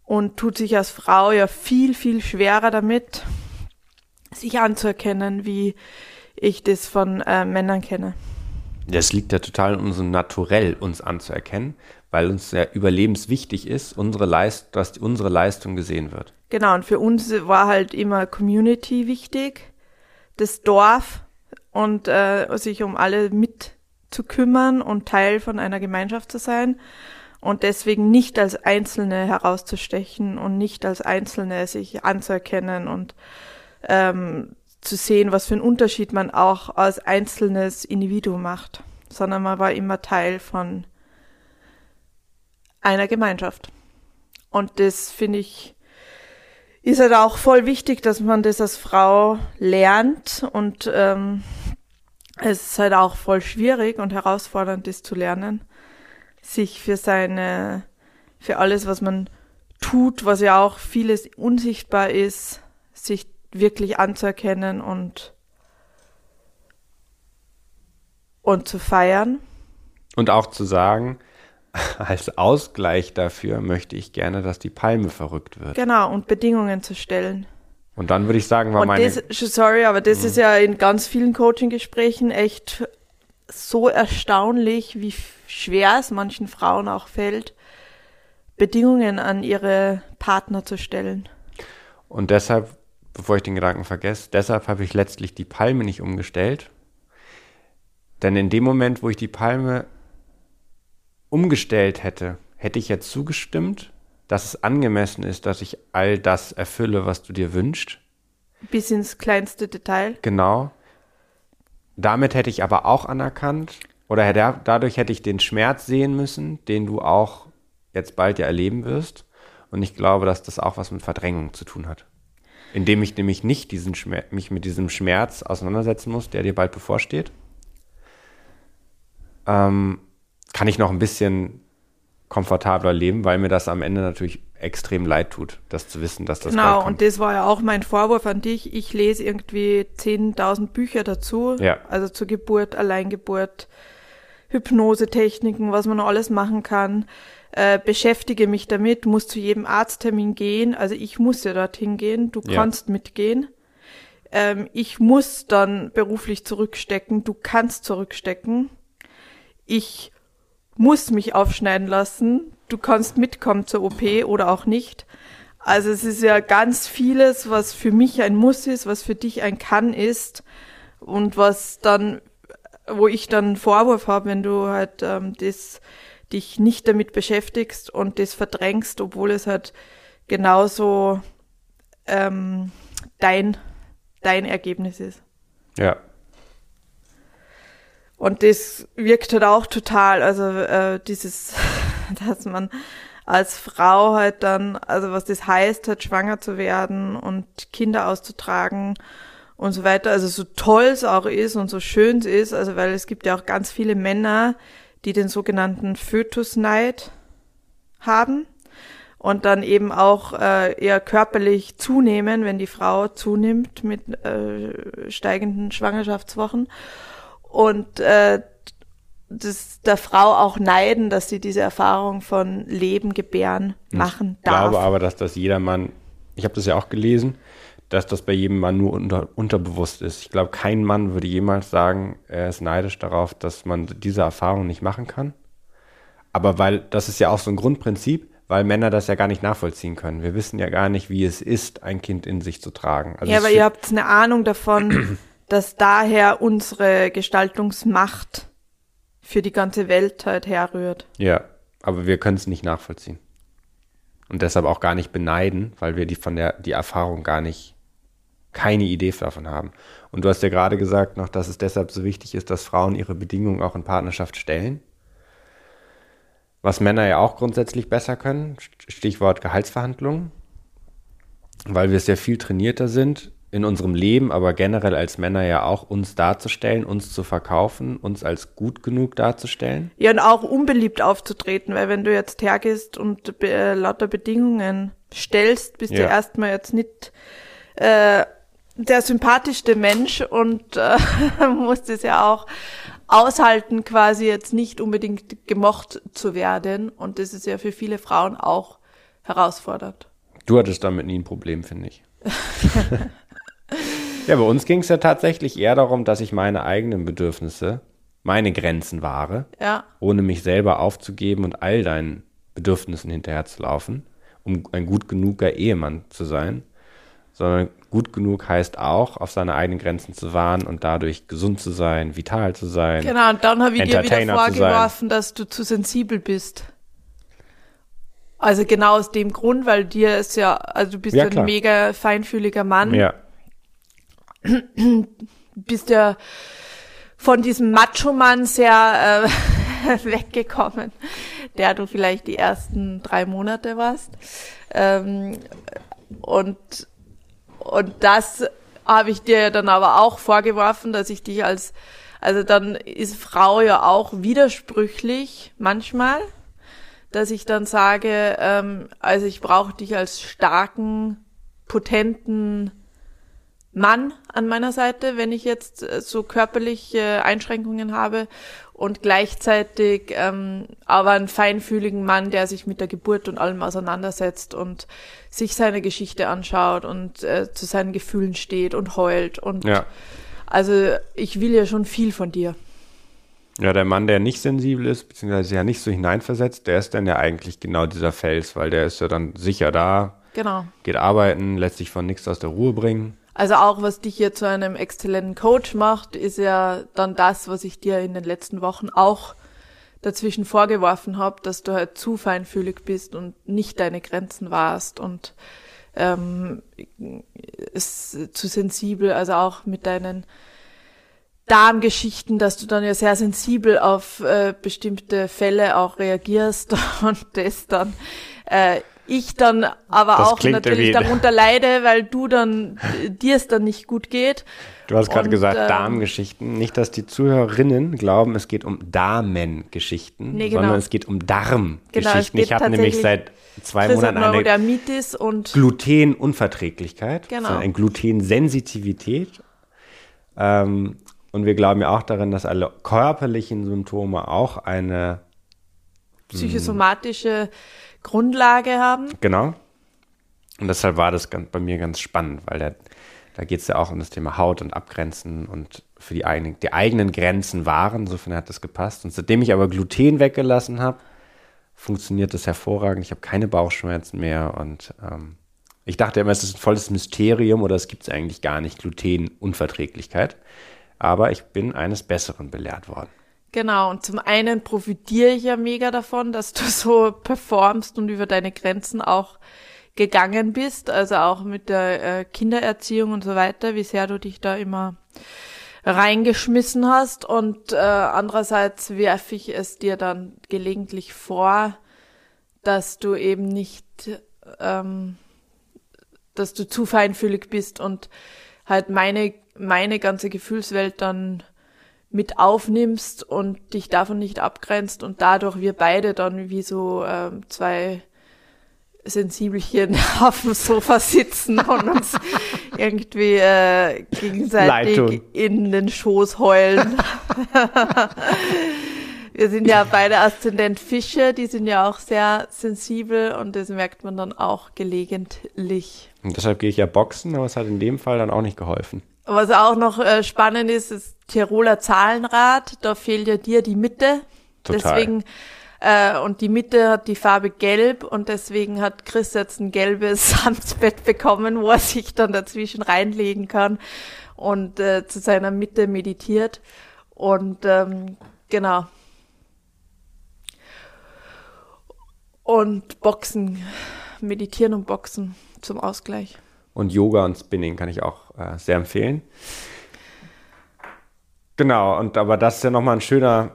Und tut sich als Frau ja viel, viel schwerer damit, sich anzuerkennen, wie ich das von äh, Männern kenne. Das liegt ja total in unserem Naturell, uns anzuerkennen, weil uns ja überlebenswichtig ist, unsere Leist dass unsere Leistung gesehen wird. Genau, und für uns war halt immer Community wichtig, das Dorf und äh, sich um alle mitzukümmern und Teil von einer Gemeinschaft zu sein und deswegen nicht als Einzelne herauszustechen und nicht als Einzelne sich anzuerkennen und ähm, zu sehen, was für einen Unterschied man auch als einzelnes Individuum macht, sondern man war immer Teil von einer Gemeinschaft. Und das finde ich ist halt auch voll wichtig, dass man das als Frau lernt und ähm, es ist halt auch voll schwierig und herausfordernd, das zu lernen, sich für seine, für alles, was man tut, was ja auch vieles unsichtbar ist, sich wirklich anzuerkennen und, und zu feiern. Und auch zu sagen, (laughs) als Ausgleich dafür möchte ich gerne, dass die Palme verrückt wird. Genau, und Bedingungen zu stellen. Und dann würde ich sagen, war und meine. Das, sorry, aber das mhm. ist ja in ganz vielen Coaching-Gesprächen echt so erstaunlich, wie schwer es manchen Frauen auch fällt, Bedingungen an ihre Partner zu stellen. Und deshalb, bevor ich den Gedanken vergesse, deshalb habe ich letztlich die Palme nicht umgestellt. Denn in dem Moment, wo ich die Palme umgestellt hätte, hätte ich jetzt zugestimmt, dass es angemessen ist, dass ich all das erfülle, was du dir wünschst. Bis ins kleinste Detail. Genau. Damit hätte ich aber auch anerkannt, oder hätte, dadurch hätte ich den Schmerz sehen müssen, den du auch jetzt bald ja erleben wirst. Und ich glaube, dass das auch was mit Verdrängung zu tun hat. Indem ich nämlich nicht diesen Schmerz, mich mit diesem Schmerz auseinandersetzen muss, der dir bald bevorsteht, ähm, kann ich noch ein bisschen komfortabler leben, weil mir das am Ende natürlich extrem leid tut, das zu wissen, dass das Genau, und das war ja auch mein Vorwurf an dich. Ich lese irgendwie 10.000 Bücher dazu, ja. also zur Geburt, Alleingeburt, Hypnosetechniken, was man alles machen kann. Äh, beschäftige mich damit, muss zu jedem Arzttermin gehen. Also ich muss ja dorthin gehen, du ja. kannst mitgehen. Ähm, ich muss dann beruflich zurückstecken, du kannst zurückstecken. Ich muss mich aufschneiden lassen. Du kannst mitkommen zur OP oder auch nicht. Also es ist ja ganz vieles, was für mich ein Muss ist, was für dich ein Kann ist und was dann, wo ich dann Vorwurf habe, wenn du halt ähm, das dich nicht damit beschäftigst und das verdrängst, obwohl es halt genauso ähm, dein dein Ergebnis ist. Ja, und das wirkt halt auch total, also äh, dieses, (laughs) dass man als Frau halt dann, also was das heißt, halt schwanger zu werden und Kinder auszutragen und so weiter. Also so toll es auch ist und so schön es ist, also weil es gibt ja auch ganz viele Männer, die den sogenannten Fötusneid haben und dann eben auch äh, eher körperlich zunehmen, wenn die Frau zunimmt mit äh, steigenden Schwangerschaftswochen und äh, das der Frau auch neiden, dass sie diese Erfahrung von Leben, Gebären machen ich darf. Ich glaube aber, dass das jeder Mann, ich habe das ja auch gelesen, dass das bei jedem Mann nur unter, unterbewusst ist. Ich glaube, kein Mann würde jemals sagen, er ist neidisch darauf, dass man diese Erfahrung nicht machen kann. Aber weil, das ist ja auch so ein Grundprinzip, weil Männer das ja gar nicht nachvollziehen können. Wir wissen ja gar nicht, wie es ist, ein Kind in sich zu tragen. Also ja, aber ihr habt eine Ahnung davon, (clears throat) dass daher unsere Gestaltungsmacht für die ganze Welt halt herrührt. Ja, aber wir können es nicht nachvollziehen. Und deshalb auch gar nicht beneiden, weil wir die von der, die Erfahrung gar nicht, keine Idee davon haben. Und du hast ja gerade gesagt noch, dass es deshalb so wichtig ist, dass Frauen ihre Bedingungen auch in Partnerschaft stellen. Was Männer ja auch grundsätzlich besser können, Stichwort Gehaltsverhandlungen, weil wir sehr viel trainierter sind, in unserem Leben, aber generell als Männer ja auch uns darzustellen, uns zu verkaufen, uns als gut genug darzustellen. Ja, und auch unbeliebt aufzutreten, weil wenn du jetzt hergehst und äh, lauter Bedingungen stellst, bist ja. du erstmal jetzt nicht äh, der sympathischste Mensch und äh, (laughs) musst es ja auch aushalten, quasi jetzt nicht unbedingt gemocht zu werden. Und das ist ja für viele Frauen auch herausfordernd. Du hattest damit nie ein Problem, finde ich. (laughs) Ja, bei uns ging es ja tatsächlich eher darum, dass ich meine eigenen Bedürfnisse, meine Grenzen wahre, ja. ohne mich selber aufzugeben und all deinen Bedürfnissen hinterherzulaufen, um ein gut genuger Ehemann zu sein. Sondern gut genug heißt auch, auf seine eigenen Grenzen zu wahren und dadurch gesund zu sein, vital zu sein. Genau, und dann habe ich dir wieder vorgeworfen, dass du zu sensibel bist. Also genau aus dem Grund, weil dir ist ja, also du bist ja, ein mega feinfühliger Mann. Ja (clears throat) bist ja von diesem Macho-Mann sehr äh, (laughs) weggekommen, der du vielleicht die ersten drei Monate warst. Ähm, und, und das habe ich dir dann aber auch vorgeworfen, dass ich dich als, also dann ist Frau ja auch widersprüchlich manchmal, dass ich dann sage, ähm, also ich brauche dich als starken, potenten, Mann an meiner Seite, wenn ich jetzt äh, so körperliche Einschränkungen habe und gleichzeitig ähm, aber einen feinfühligen Mann, der sich mit der Geburt und allem auseinandersetzt und sich seine Geschichte anschaut und äh, zu seinen Gefühlen steht und heult und ja. also ich will ja schon viel von dir. Ja, der Mann, der nicht sensibel ist, beziehungsweise ja nicht so hineinversetzt, der ist dann ja eigentlich genau dieser Fels, weil der ist ja dann sicher da, genau. geht arbeiten, lässt sich von nichts aus der Ruhe bringen. Also auch was dich hier zu einem exzellenten Coach macht, ist ja dann das, was ich dir in den letzten Wochen auch dazwischen vorgeworfen habe, dass du halt zu feinfühlig bist und nicht deine Grenzen warst und ähm, ist zu sensibel, also auch mit deinen Darmgeschichten, dass du dann ja sehr sensibel auf äh, bestimmte Fälle auch reagierst (laughs) und das dann äh, ich dann aber das auch natürlich darunter leide, weil du dann, dir es dann nicht gut geht. Du hast gerade gesagt, ähm, Darmgeschichten. Nicht, dass die Zuhörerinnen glauben, es geht um Damengeschichten, nee, genau. sondern es geht um Darmgeschichten. Genau, ich habe nämlich seit zwei Monaten eine und Glutenunverträglichkeit, genau. also eine Glutensensitivität. Ähm, und wir glauben ja auch daran, dass alle körperlichen Symptome auch eine psychosomatische Grundlage haben. Genau. Und deshalb war das bei mir ganz spannend, weil der, da geht es ja auch um das Thema Haut und Abgrenzen und für die eigenen, die eigenen Grenzen wahren. Insofern hat das gepasst. Und seitdem ich aber Gluten weggelassen habe, funktioniert das hervorragend. Ich habe keine Bauchschmerzen mehr und ähm, ich dachte immer, es ist ein volles Mysterium oder es gibt es eigentlich gar nicht, Glutenunverträglichkeit. Aber ich bin eines Besseren belehrt worden. Genau, und zum einen profitiere ich ja mega davon, dass du (laughs) so performst und über deine Grenzen auch gegangen bist, also auch mit der äh, Kindererziehung und so weiter, wie sehr du dich da immer reingeschmissen hast. Und äh, andererseits werfe ich es dir dann gelegentlich vor, dass du eben nicht, ähm, dass du zu feinfühlig bist und halt meine, meine ganze Gefühlswelt dann mit aufnimmst und dich davon nicht abgrenzt und dadurch wir beide dann wie so ähm, zwei Sensibelchen (laughs) auf dem Sofa sitzen und uns (laughs) irgendwie äh, gegenseitig Leitung. in den Schoß heulen. (laughs) wir sind ja beide Aszendent Fische, die sind ja auch sehr sensibel und das merkt man dann auch gelegentlich. Und deshalb gehe ich ja boxen, aber es hat in dem Fall dann auch nicht geholfen. Was auch noch äh, spannend ist, ist Tiroler Zahlenrad. Da fehlt ja dir die Mitte. Total. Deswegen äh, und die Mitte hat die Farbe Gelb und deswegen hat Chris jetzt ein gelbes (laughs) Samtbett bekommen, wo er sich dann dazwischen reinlegen kann und äh, zu seiner Mitte meditiert. Und ähm, genau. Und Boxen, meditieren und Boxen zum Ausgleich. Und Yoga und Spinning kann ich auch äh, sehr empfehlen. Genau, und aber das ist ja nochmal ein schöner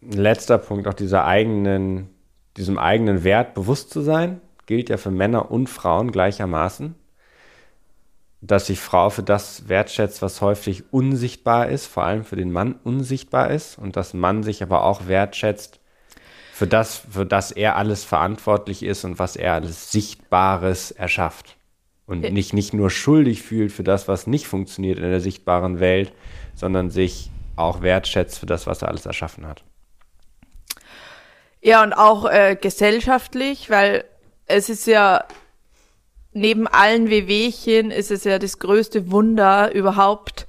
letzter Punkt, auch dieser eigenen, diesem eigenen Wert bewusst zu sein, gilt ja für Männer und Frauen gleichermaßen. Dass sich Frau für das wertschätzt, was häufig unsichtbar ist, vor allem für den Mann unsichtbar ist, und dass Mann sich aber auch wertschätzt für das, für das er alles verantwortlich ist und was er alles Sichtbares erschafft. Und nicht, nicht nur schuldig fühlt für das, was nicht funktioniert in der sichtbaren Welt, sondern sich auch wertschätzt für das, was er alles erschaffen hat. Ja, und auch äh, gesellschaftlich, weil es ist ja neben allen Wehwehchen ist es ja das größte Wunder überhaupt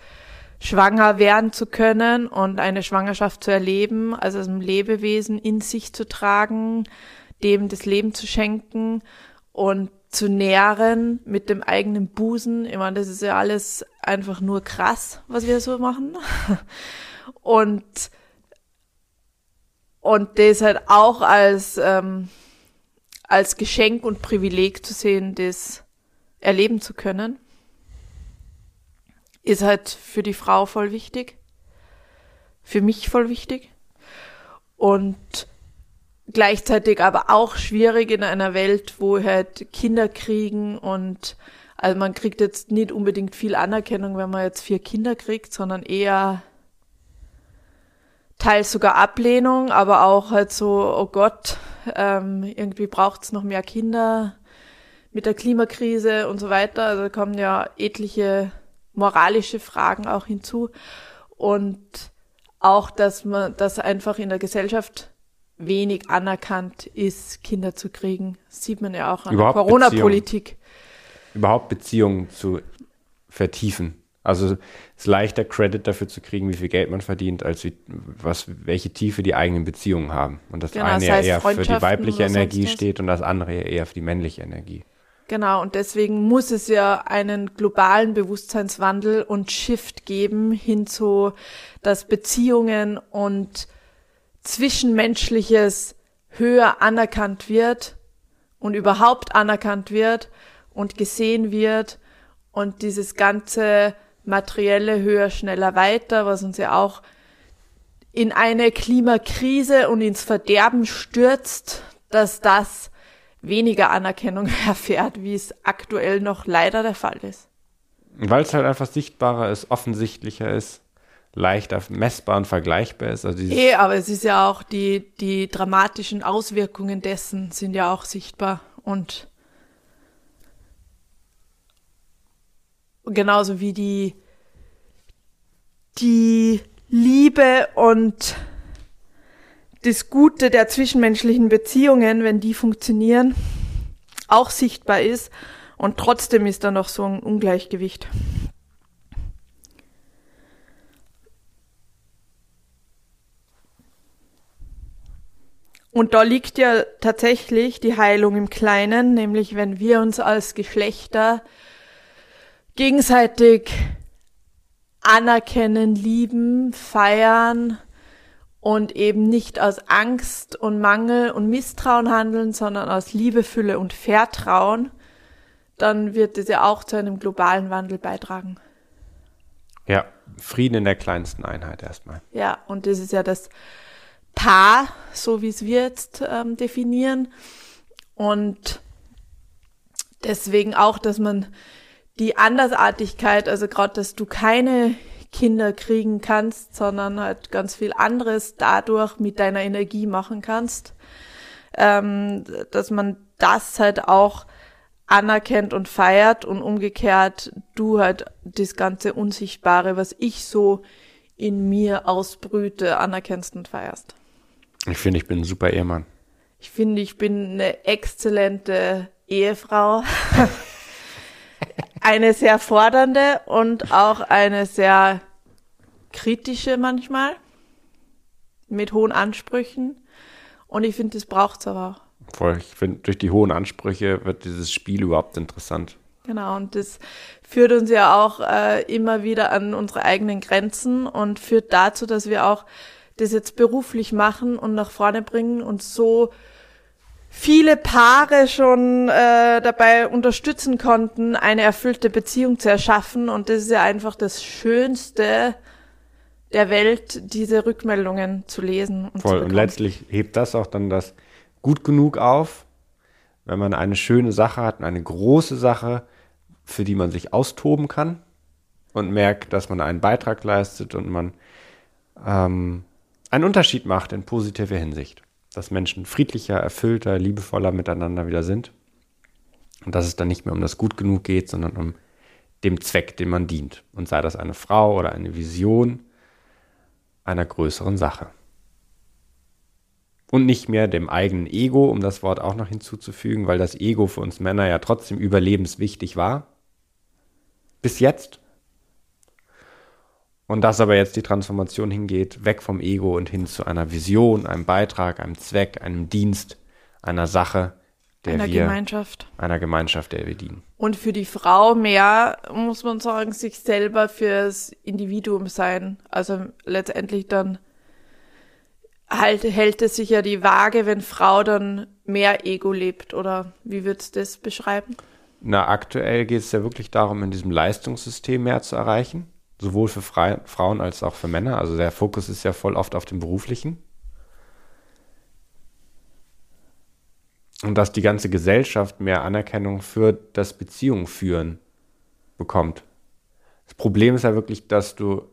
schwanger werden zu können und eine Schwangerschaft zu erleben, also ein Lebewesen in sich zu tragen, dem das Leben zu schenken und zu nähren mit dem eigenen Busen. Ich meine, das ist ja alles einfach nur krass, was wir so machen. (laughs) Und, und das halt auch als, ähm, als Geschenk und Privileg zu sehen, das erleben zu können, ist halt für die Frau voll wichtig. Für mich voll wichtig. Und gleichzeitig aber auch schwierig in einer Welt, wo halt Kinder kriegen und also man kriegt jetzt nicht unbedingt viel Anerkennung, wenn man jetzt vier Kinder kriegt, sondern eher teils sogar Ablehnung, aber auch halt so, oh Gott, ähm, irgendwie braucht's noch mehr Kinder mit der Klimakrise und so weiter. Also kommen ja etliche moralische Fragen auch hinzu und auch, dass man, dass einfach in der Gesellschaft wenig anerkannt ist, Kinder zu kriegen. Das sieht man ja auch an Überhaupt der Corona-Politik. Überhaupt Beziehungen zu vertiefen. Also es ist leichter, Credit dafür zu kriegen, wie viel Geld man verdient, als wie, was, welche Tiefe die eigenen Beziehungen haben. Und das genau, eine das heißt, eher für die weibliche Energie steht und das andere eher für die männliche Energie. Genau, und deswegen muss es ja einen globalen Bewusstseinswandel und Shift geben hin zu, dass Beziehungen und Zwischenmenschliches höher anerkannt wird und überhaupt anerkannt wird und gesehen wird. Und dieses ganze materielle höher, schneller, weiter, was uns ja auch in eine Klimakrise und ins Verderben stürzt, dass das weniger Anerkennung (laughs) erfährt, wie es aktuell noch leider der Fall ist. Weil es halt einfach sichtbarer ist, offensichtlicher ist leichter messbar und vergleichbar ist. Also eh, aber es ist ja auch die, die dramatischen Auswirkungen dessen sind ja auch sichtbar und genauso wie die, die Liebe und das Gute der zwischenmenschlichen Beziehungen, wenn die funktionieren, auch sichtbar ist und trotzdem ist da noch so ein Ungleichgewicht. Und da liegt ja tatsächlich die Heilung im Kleinen, nämlich wenn wir uns als Geschlechter gegenseitig anerkennen, lieben, feiern und eben nicht aus Angst und Mangel und Misstrauen handeln, sondern aus Liebe, Fülle und Vertrauen, dann wird es ja auch zu einem globalen Wandel beitragen. Ja, Frieden in der kleinsten Einheit erstmal. Ja, und das ist ja das Paar, so wie es wir jetzt ähm, definieren. Und deswegen auch, dass man die Andersartigkeit, also gerade, dass du keine Kinder kriegen kannst, sondern halt ganz viel anderes dadurch mit deiner Energie machen kannst, ähm, dass man das halt auch anerkennt und feiert und umgekehrt du halt das ganze Unsichtbare, was ich so in mir ausbrüte, anerkennst und feierst. Ich finde, ich bin ein super Ehemann. Ich finde, ich bin eine exzellente Ehefrau. (laughs) eine sehr fordernde und auch eine sehr kritische manchmal. Mit hohen Ansprüchen. Und ich finde, das braucht es aber auch. Voll. Ich finde, durch die hohen Ansprüche wird dieses Spiel überhaupt interessant. Genau, und das führt uns ja auch äh, immer wieder an unsere eigenen Grenzen und führt dazu, dass wir auch das jetzt beruflich machen und nach vorne bringen und so viele Paare schon äh, dabei unterstützen konnten, eine erfüllte Beziehung zu erschaffen. Und das ist ja einfach das Schönste der Welt, diese Rückmeldungen zu lesen. Und Voll. und letztlich hebt das auch dann das gut genug auf, wenn man eine schöne Sache hat, eine große Sache, für die man sich austoben kann und merkt, dass man einen Beitrag leistet und man ähm, einen Unterschied macht in positiver Hinsicht. Dass Menschen friedlicher, erfüllter, liebevoller miteinander wieder sind. Und dass es dann nicht mehr um das Gut genug geht, sondern um dem Zweck, dem man dient. Und sei das eine Frau oder eine Vision einer größeren Sache. Und nicht mehr dem eigenen Ego, um das Wort auch noch hinzuzufügen, weil das Ego für uns Männer ja trotzdem überlebenswichtig war. Bis jetzt. Und dass aber jetzt die Transformation hingeht, weg vom Ego und hin zu einer Vision, einem Beitrag, einem Zweck, einem Dienst, einer Sache, der einer wir, Gemeinschaft. einer Gemeinschaft, der wir dienen. Und für die Frau mehr, muss man sagen, sich selber fürs Individuum sein. Also letztendlich dann halt hält es sich ja die Waage, wenn Frau dann mehr Ego lebt. Oder wie würdest du das beschreiben? Na, aktuell geht es ja wirklich darum, in diesem Leistungssystem mehr zu erreichen, sowohl für Fre Frauen als auch für Männer. Also der Fokus ist ja voll oft auf dem Beruflichen. Und dass die ganze Gesellschaft mehr Anerkennung für das Beziehung führen bekommt. Das Problem ist ja wirklich, dass du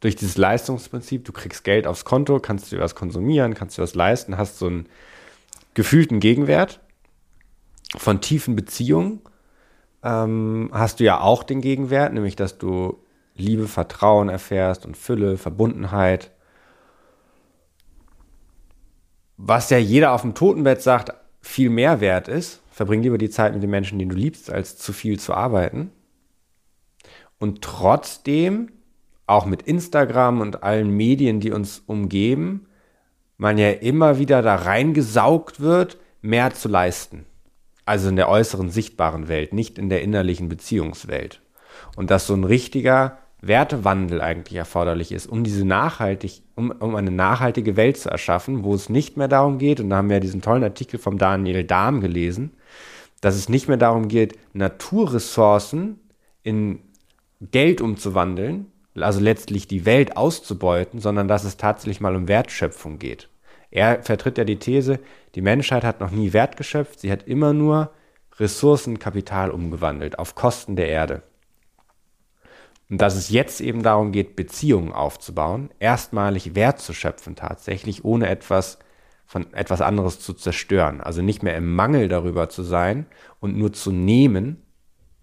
durch dieses Leistungsprinzip, du kriegst Geld aufs Konto, kannst dir was konsumieren, kannst dir was leisten, hast so einen gefühlten Gegenwert von tiefen Beziehungen ähm, hast du ja auch den Gegenwert, nämlich dass du Liebe, Vertrauen erfährst und Fülle, Verbundenheit. Was ja jeder auf dem Totenbett sagt, viel mehr wert ist. Verbring lieber die Zeit mit den Menschen, die du liebst, als zu viel zu arbeiten. Und trotzdem, auch mit Instagram und allen Medien, die uns umgeben, man ja immer wieder da reingesaugt wird, mehr zu leisten. Also in der äußeren sichtbaren Welt, nicht in der innerlichen Beziehungswelt. Und dass so ein richtiger Wertewandel eigentlich erforderlich ist, um diese nachhaltig, um, um eine nachhaltige Welt zu erschaffen, wo es nicht mehr darum geht, und da haben wir diesen tollen Artikel vom Daniel Dahm gelesen, dass es nicht mehr darum geht, Naturressourcen in Geld umzuwandeln, also letztlich die Welt auszubeuten, sondern dass es tatsächlich mal um Wertschöpfung geht. Er vertritt ja die These, die Menschheit hat noch nie Wert geschöpft, sie hat immer nur Ressourcenkapital umgewandelt auf Kosten der Erde. Und dass es jetzt eben darum geht, Beziehungen aufzubauen, erstmalig Wert zu schöpfen tatsächlich, ohne etwas von etwas anderes zu zerstören. Also nicht mehr im Mangel darüber zu sein und nur zu nehmen,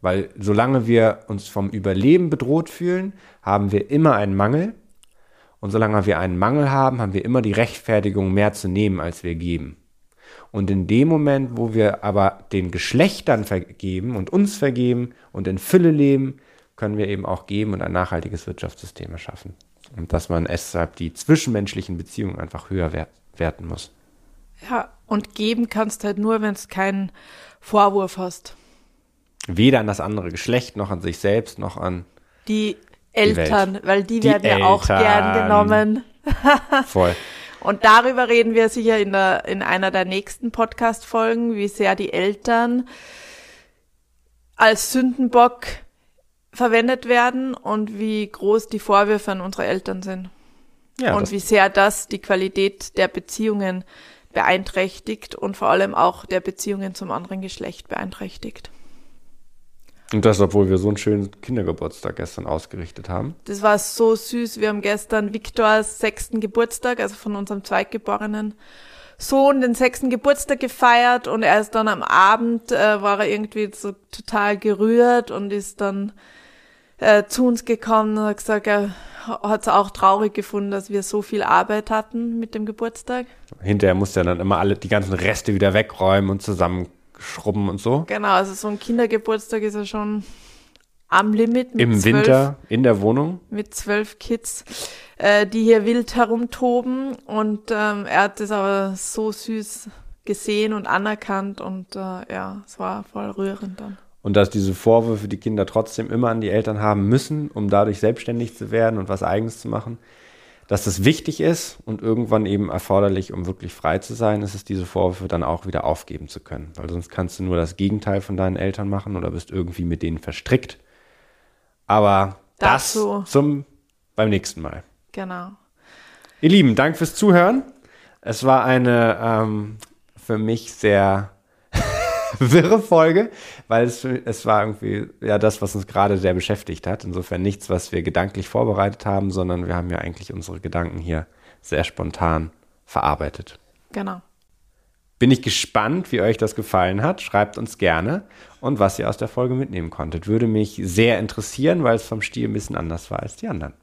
weil solange wir uns vom Überleben bedroht fühlen, haben wir immer einen Mangel und solange wir einen Mangel haben, haben wir immer die Rechtfertigung, mehr zu nehmen, als wir geben. Und in dem Moment, wo wir aber den Geschlechtern vergeben und uns vergeben und in Fülle leben, können wir eben auch geben und ein nachhaltiges Wirtschaftssystem erschaffen. Und dass man deshalb die zwischenmenschlichen Beziehungen einfach höher werten muss. Ja, und geben kannst halt nur, wenn es keinen Vorwurf hast. Weder an das andere Geschlecht, noch an sich selbst, noch an die Eltern, die weil die, die werden Eltern. ja auch gern genommen. (laughs) Voll. Und darüber reden wir sicher in, der, in einer der nächsten Podcast-Folgen, wie sehr die Eltern als Sündenbock verwendet werden und wie groß die Vorwürfe an unsere Eltern sind. Ja, und wie sehr das die Qualität der Beziehungen beeinträchtigt und vor allem auch der Beziehungen zum anderen Geschlecht beeinträchtigt. Und das, obwohl wir so einen schönen Kindergeburtstag gestern ausgerichtet haben. Das war so süß. Wir haben gestern Viktors sechsten Geburtstag, also von unserem zweitgeborenen Sohn, den sechsten Geburtstag gefeiert und er ist dann am Abend, äh, war er irgendwie so total gerührt und ist dann äh, zu uns gekommen und hat gesagt, er hat es auch traurig gefunden, dass wir so viel Arbeit hatten mit dem Geburtstag. Hinterher musste er dann immer alle die ganzen Reste wieder wegräumen und zusammen schrubben und so. Genau, also so ein Kindergeburtstag ist ja schon am Limit. Im zwölf, Winter in der Wohnung. Mit zwölf Kids, äh, die hier wild herumtoben. Und ähm, er hat das aber so süß gesehen und anerkannt und äh, ja, es war voll rührend dann. und dass diese Vorwürfe die Kinder trotzdem immer an die Eltern haben müssen, um dadurch selbstständig zu werden und was eigenes zu machen, dass das wichtig ist und irgendwann eben erforderlich, um wirklich frei zu sein, ist es, diese Vorwürfe dann auch wieder aufgeben zu können. Weil sonst kannst du nur das Gegenteil von deinen Eltern machen oder bist irgendwie mit denen verstrickt. Aber Dazu. das zum beim nächsten Mal. Genau. Ihr Lieben, Dank fürs Zuhören. Es war eine ähm, für mich sehr (laughs) wirre Folge, weil es, es war irgendwie ja das, was uns gerade sehr beschäftigt hat. Insofern nichts, was wir gedanklich vorbereitet haben, sondern wir haben ja eigentlich unsere Gedanken hier sehr spontan verarbeitet. Genau. Bin ich gespannt, wie euch das gefallen hat. Schreibt uns gerne und was ihr aus der Folge mitnehmen konntet. Würde mich sehr interessieren, weil es vom Stil ein bisschen anders war als die anderen.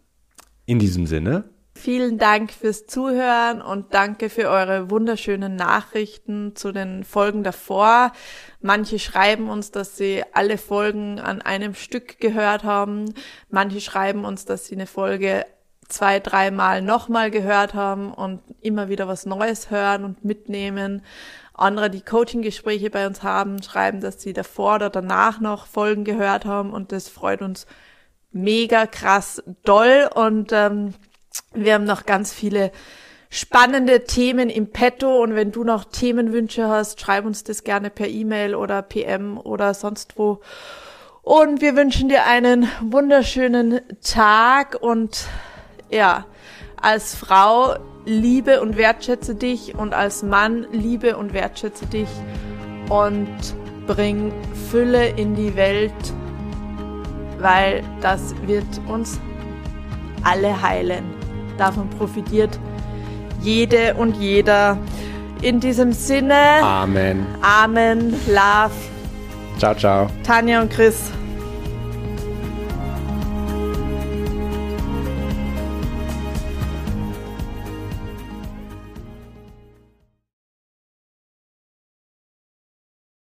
In diesem Sinne, Vielen Dank fürs Zuhören und danke für eure wunderschönen Nachrichten zu den Folgen davor. Manche schreiben uns, dass sie alle Folgen an einem Stück gehört haben. Manche schreiben uns, dass sie eine Folge zwei, dreimal nochmal gehört haben und immer wieder was Neues hören und mitnehmen. Andere, die Coaching-Gespräche bei uns haben, schreiben, dass sie davor oder danach noch Folgen gehört haben und das freut uns mega krass doll und ähm, wir haben noch ganz viele spannende Themen im Petto und wenn du noch Themenwünsche hast, schreib uns das gerne per E-Mail oder PM oder sonst wo. Und wir wünschen dir einen wunderschönen Tag und ja, als Frau liebe und wertschätze dich und als Mann liebe und wertschätze dich und bring Fülle in die Welt, weil das wird uns alle heilen. Davon profitiert jede und jeder. In diesem Sinne. Amen. Amen. Love. Ciao, ciao. Tanja und Chris.